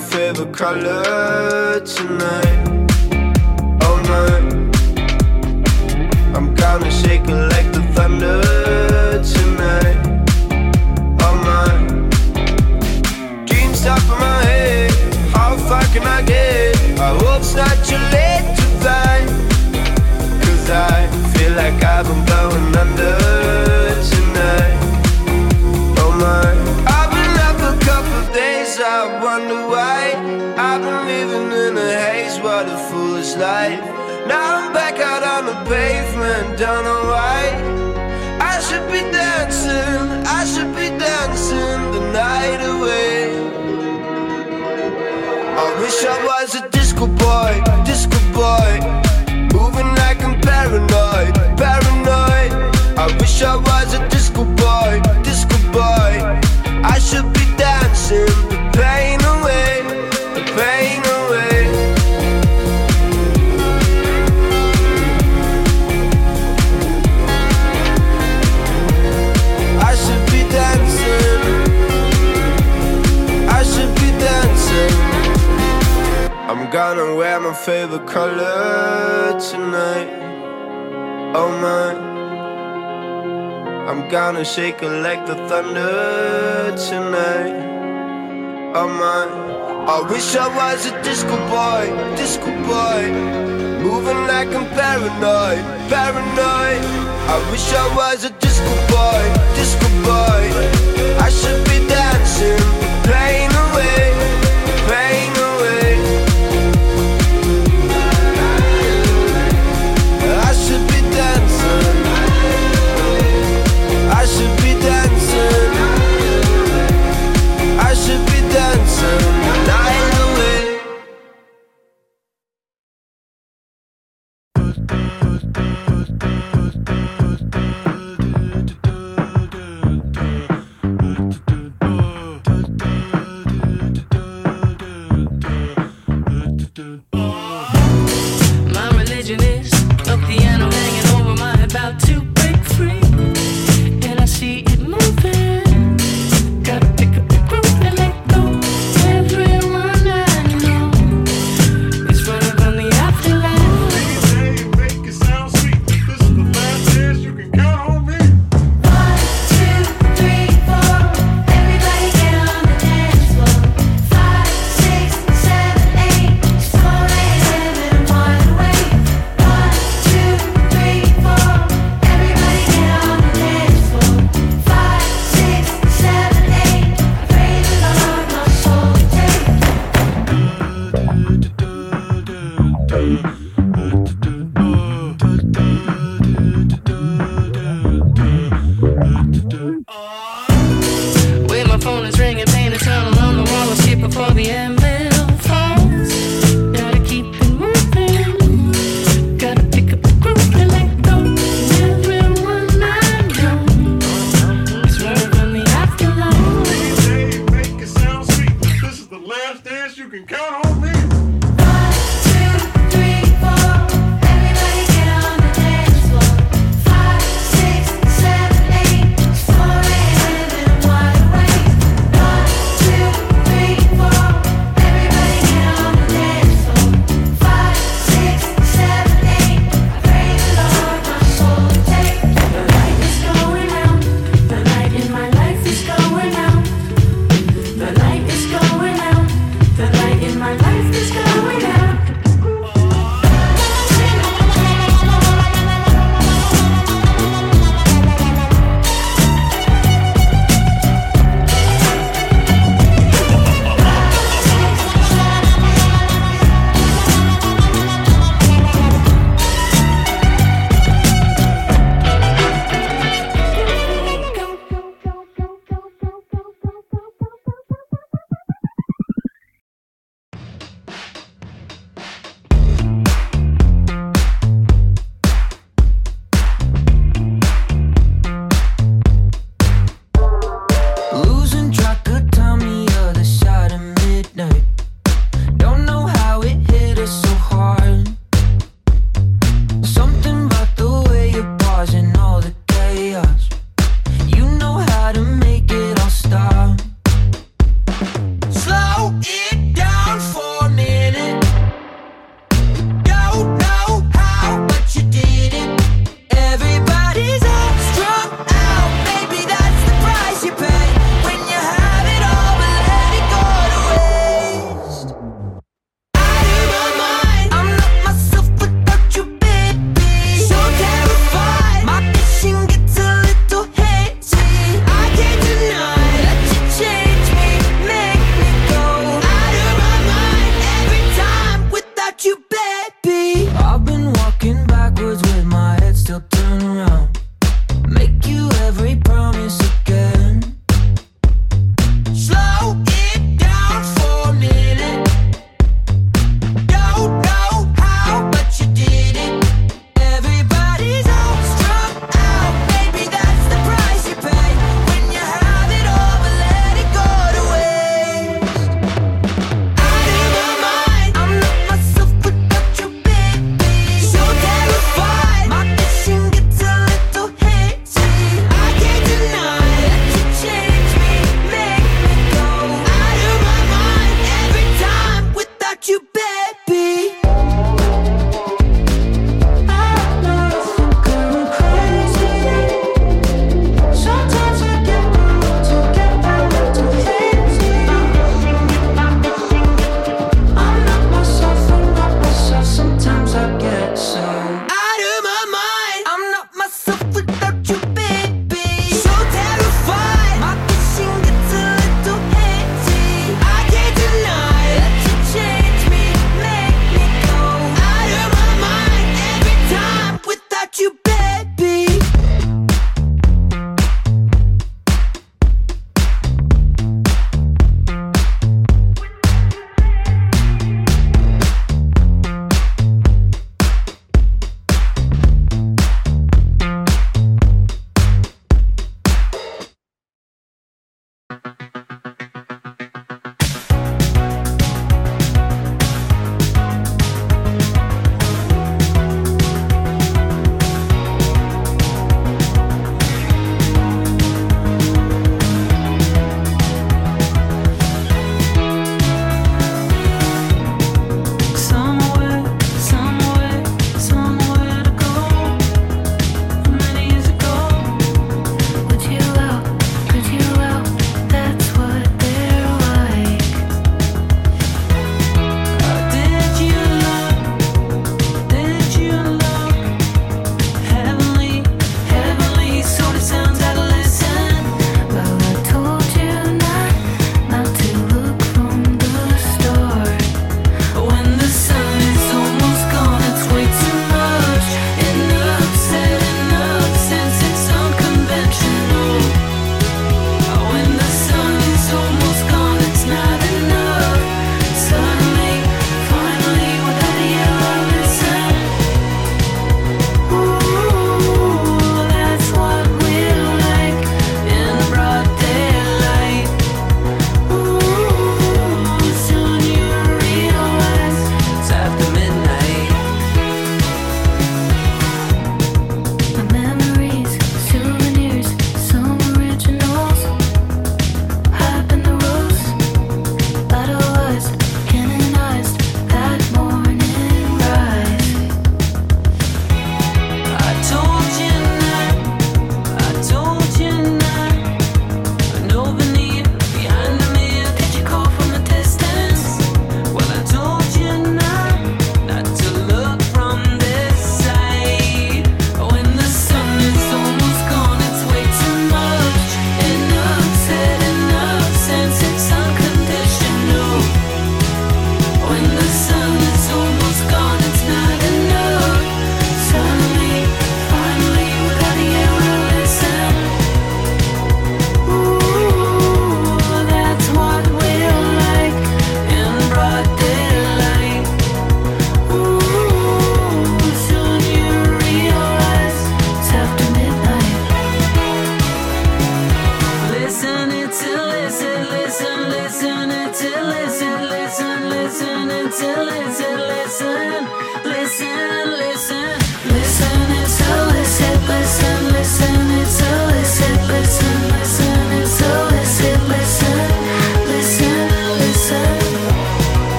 my favorite color tonight. Oh, night. I'm kinda shaking. down on white. I should be dancing, I should be dancing the night away. I wish I was a disco boy, disco boy, moving like I'm paranoid, paranoid. I wish I was a disco boy, disco boy. I should be Gonna wear my favorite color tonight. Oh my. I'm gonna shake it like the thunder tonight. Oh my. I wish I was a disco boy, disco boy. Moving like I'm paranoid, paranoid. I wish I was a disco boy, disco boy. I should be dancing. do, do, do.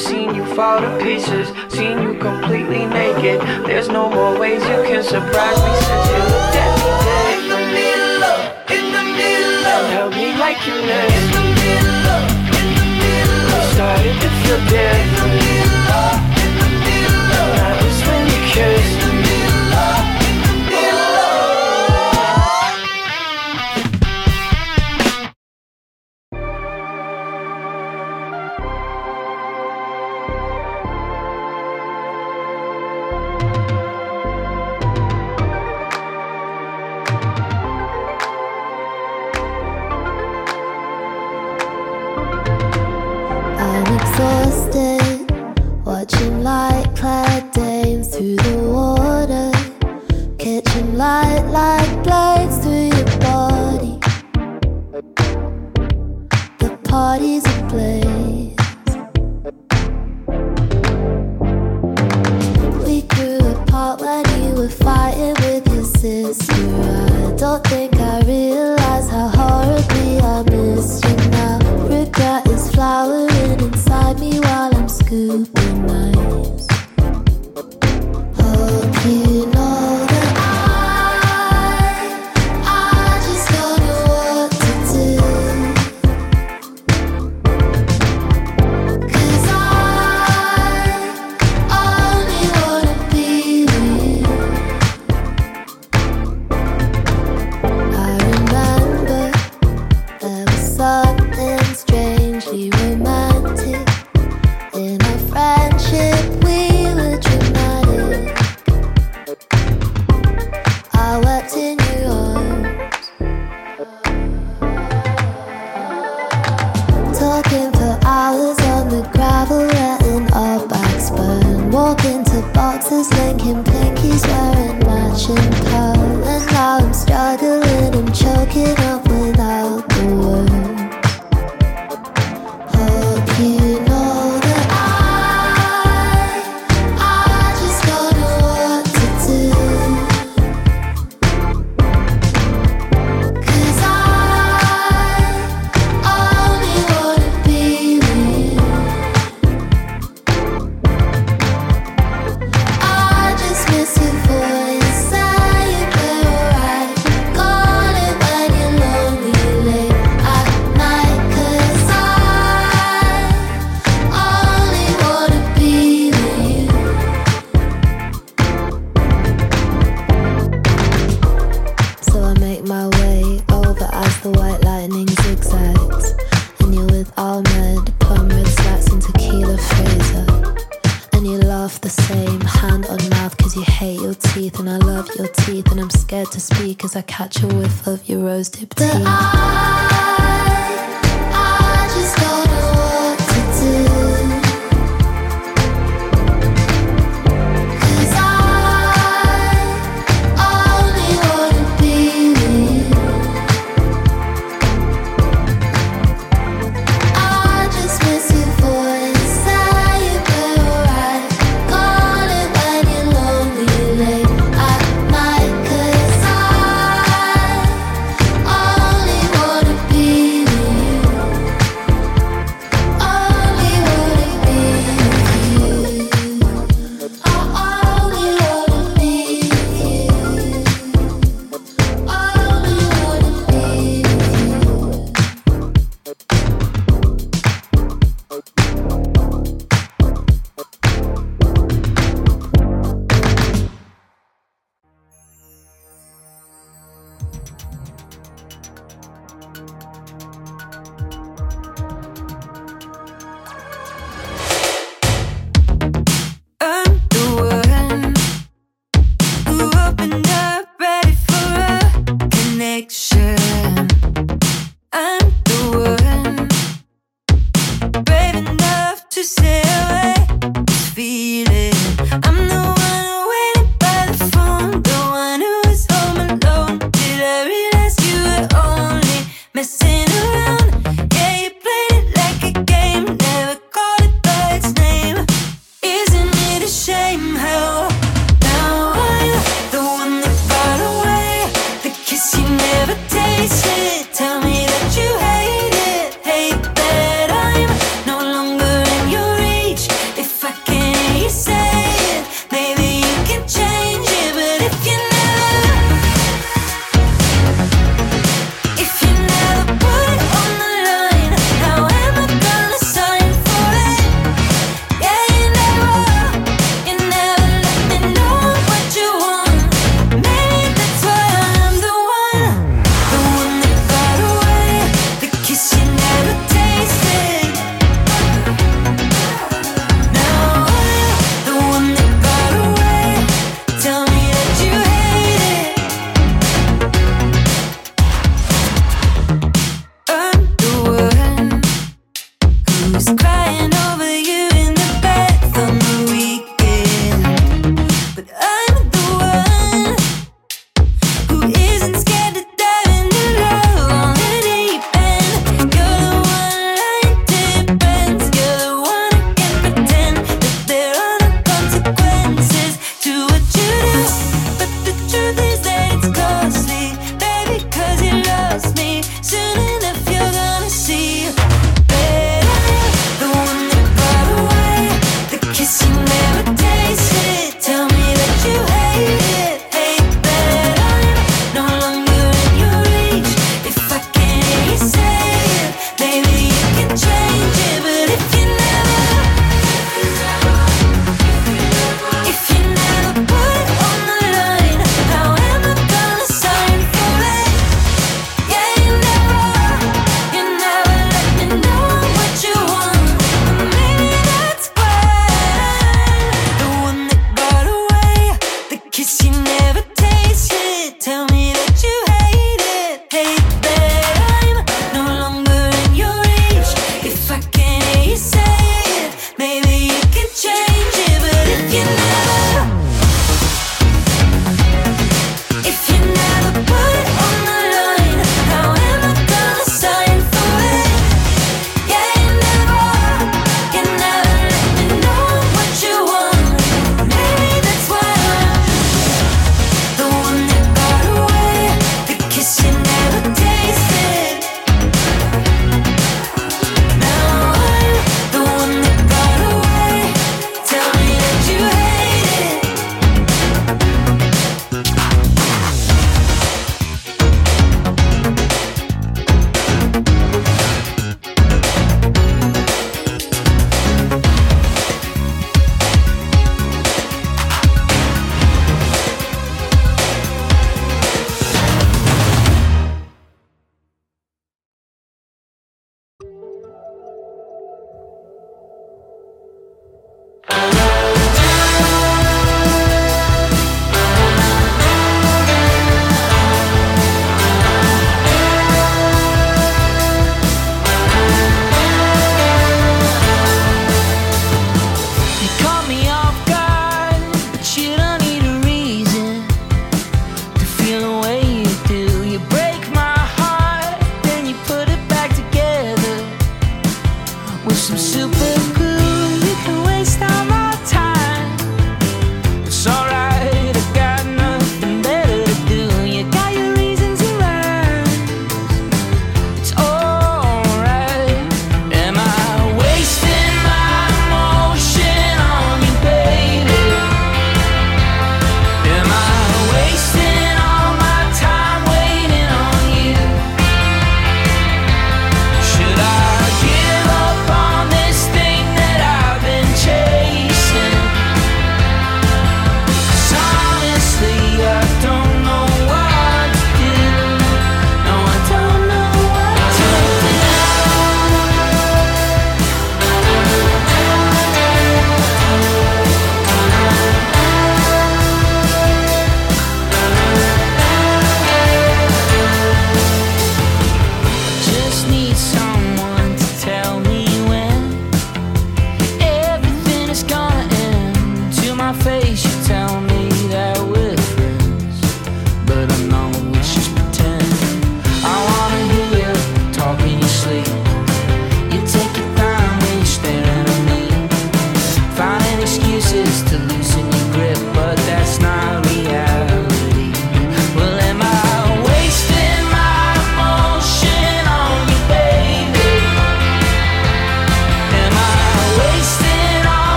seen you fall to pieces, seen you completely naked. There's no more ways you can surprise me since you looked at me dead. In the middle of, in the middle of, held me like you never. In the middle of, in the middle of, started to feel dead. In the middle of.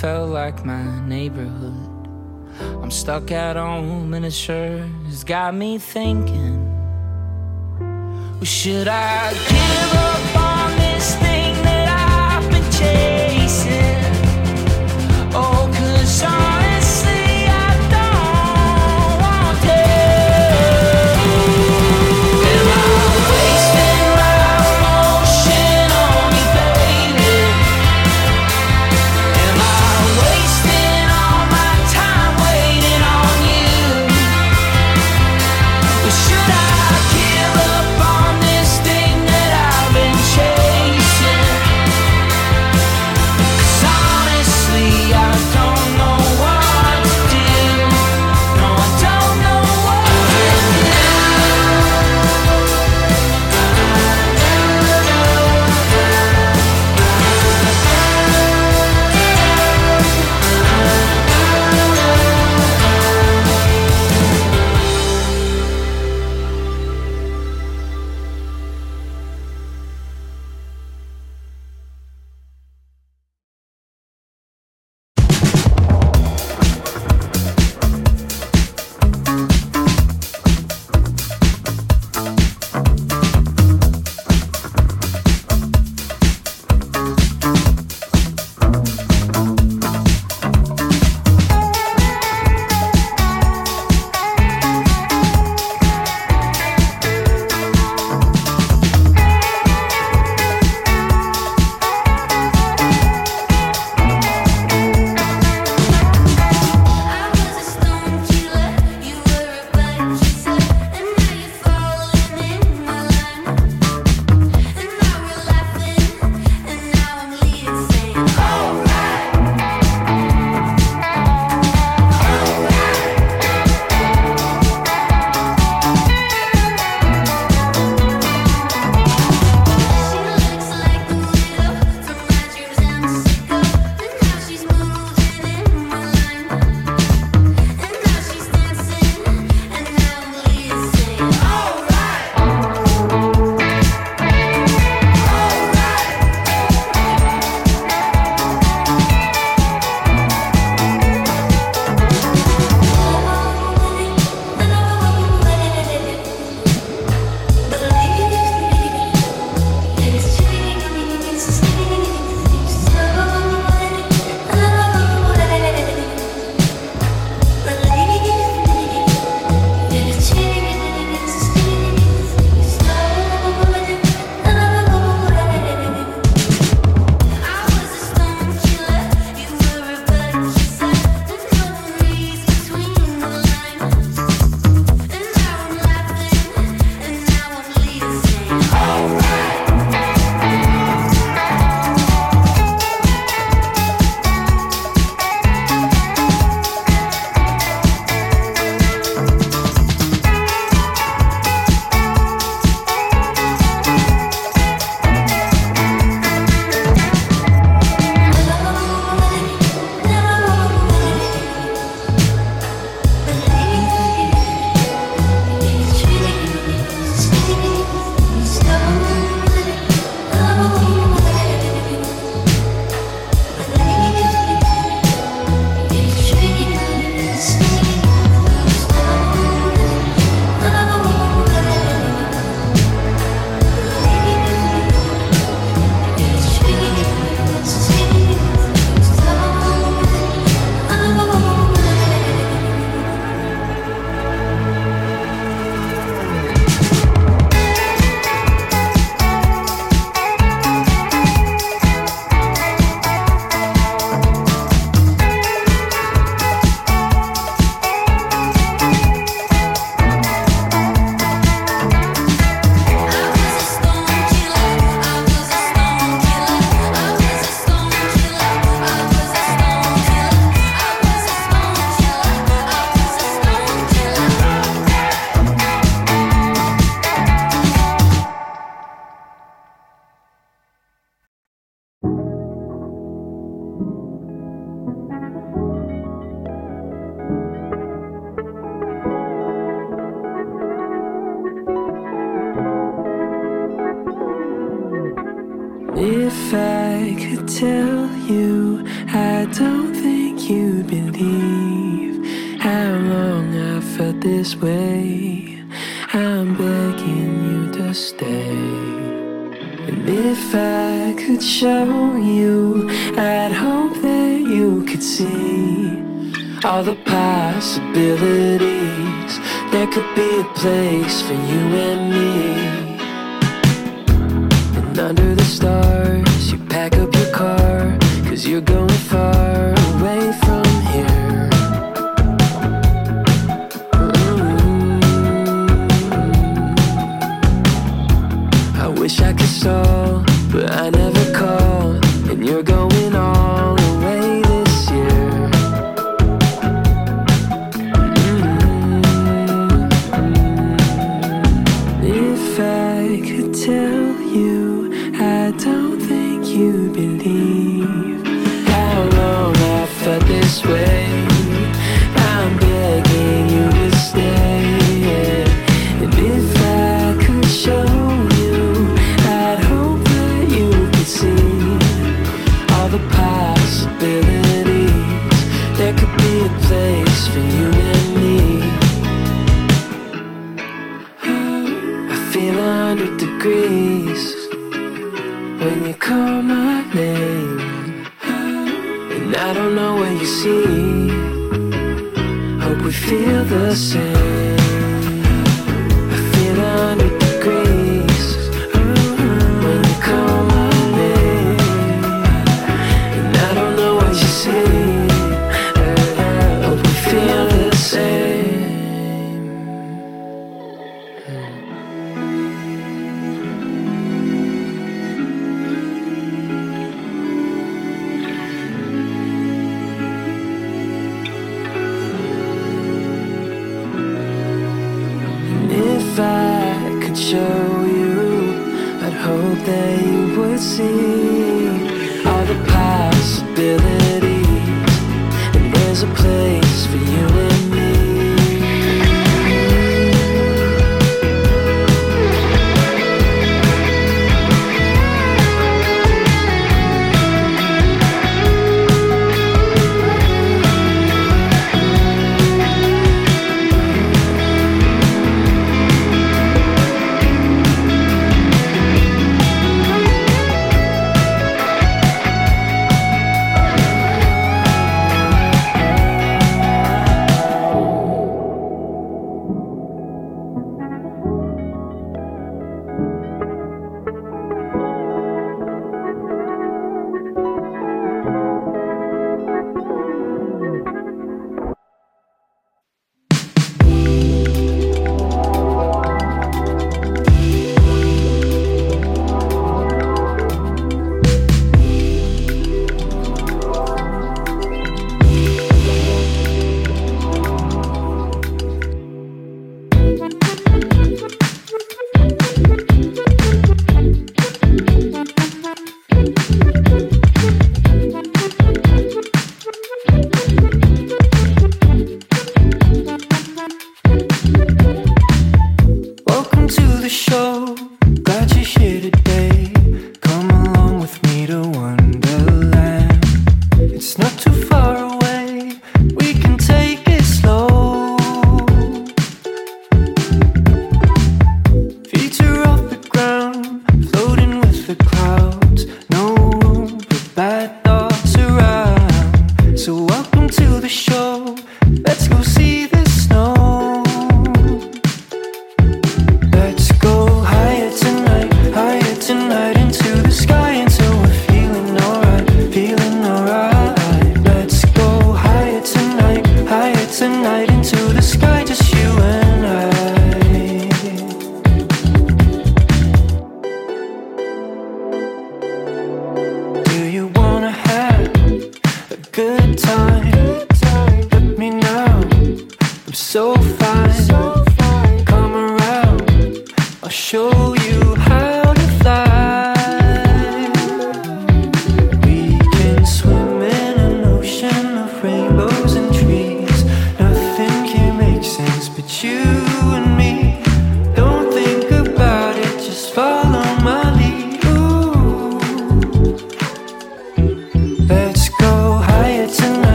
Felt like my neighborhood. I'm stuck at home and it sure has got me thinking. Well, should I give up on this thing that I've been chasing? Oh, cause honestly,